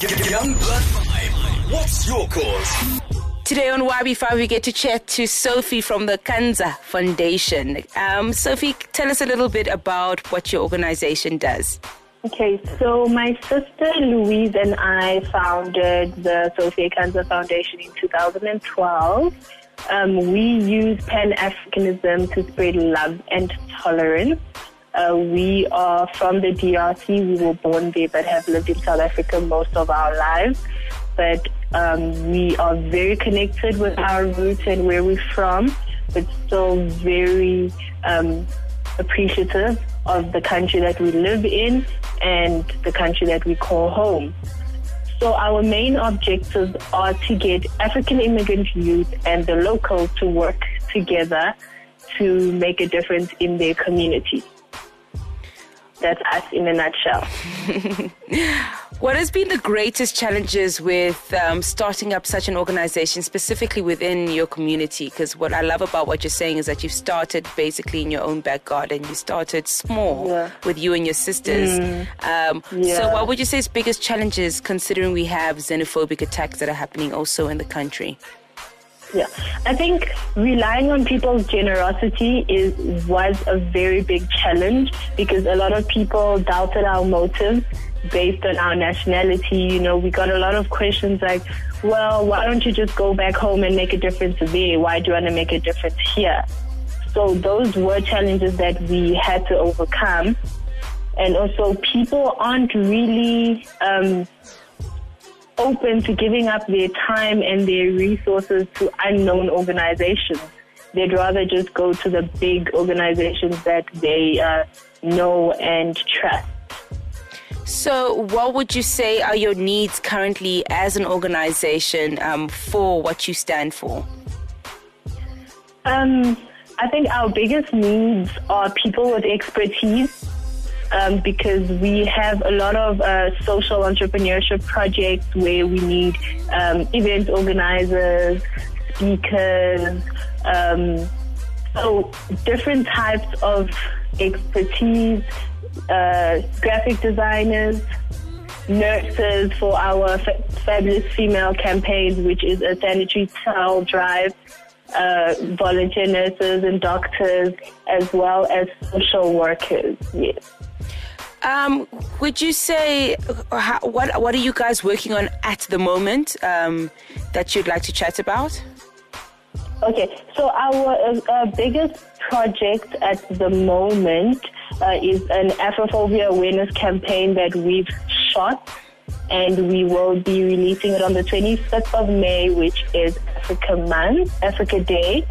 Young Blood 5. What's your cause? Today on YB5, we get to chat to Sophie from the Kanza Foundation. Um, Sophie, tell us a little bit about what your organization does. Okay, so my sister Louise and I founded the Sophia Kanza Foundation in 2012. Um, we use Pan Africanism to spread love and tolerance. Uh, we are from the DRC. We were born there but have lived in South Africa most of our lives. But um, we are very connected with our roots and where we're from, but still very um, appreciative of the country that we live in and the country that we call home. So our main objectives are to get African immigrant youth and the locals to work together to make a difference in their community. That's us in a nutshell. what has been the greatest challenges with um, starting up such an organization, specifically within your community? Because what I love about what you're saying is that you've started basically in your own back garden. You started small Yeah. with you and your sisters. Um, So, what would you say is biggest challenges, considering we have xenophobic attacks that are happening also in the country? Yeah, I think relying on people's generosity is was a very big challenge because a lot of people doubted our motives based on our nationality. You know, we got a lot of questions like, "Well, why don't you just go back home and make a difference there? Why do you want to make a difference here?" So those were challenges that we had to overcome, and also people aren't really. Um, open to giving up their time and their resources to unknown organizations. They'd rather just go to the big organizations that they uh, know and trust. So, what would you say are your needs currently as an organization um, for what you stand for? Um, I think our biggest needs are people with expertise um, because we have a lot of uh, social entrepreneurship projects where we need um, event organizers, speakers, um, so different types of expertise, uh, graphic designers, nurses for our fa- fabulous female campaigns, which is a sanitary towel drive, uh, volunteer nurses and doctors, as well as social workers. Yes. Um, would you say how, what what are you guys working on at the moment um, that you'd like to chat about? Okay, so our uh, biggest project at the moment uh, is an Afrophobia awareness campaign that we've shot, and we will be releasing it on the 25th of May, which is Africa Month, Africa Day.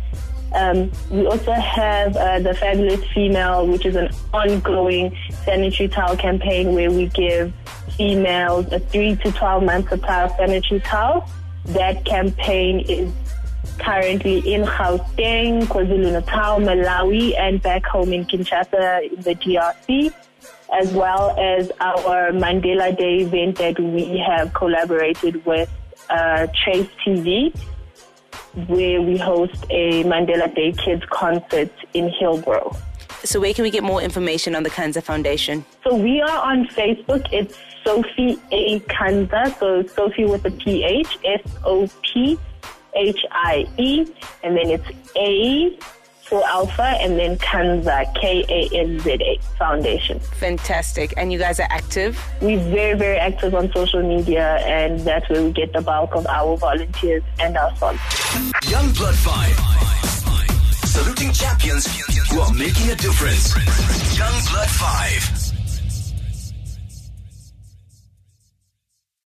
Um, we also have uh, the Fabulous Female, which is an ongoing sanitary towel campaign where we give females a 3 to 12 month supply of sanitary towels. That campaign is currently in Gauteng, KwaZulu-Natal, Malawi, and back home in Kinshasa in the DRC, as well as our Mandela Day event that we have collaborated with uh, TV, where we host a Mandela Day Kids concert in Hillbrow. So, where can we get more information on the Kanza Foundation? So we are on Facebook. It's Sophie A. Kanza. So Sophie with a P-H, S-O-P H-I-E. And then it's A for Alpha and then Kanza, K-A-N-Z-A Foundation. Fantastic, and you guys are active. We're very, very active on social media and that's where we get the bulk of our volunteers and our sponsors. Young Blood 5. Saluting champions who are making a difference. Young Blood 5.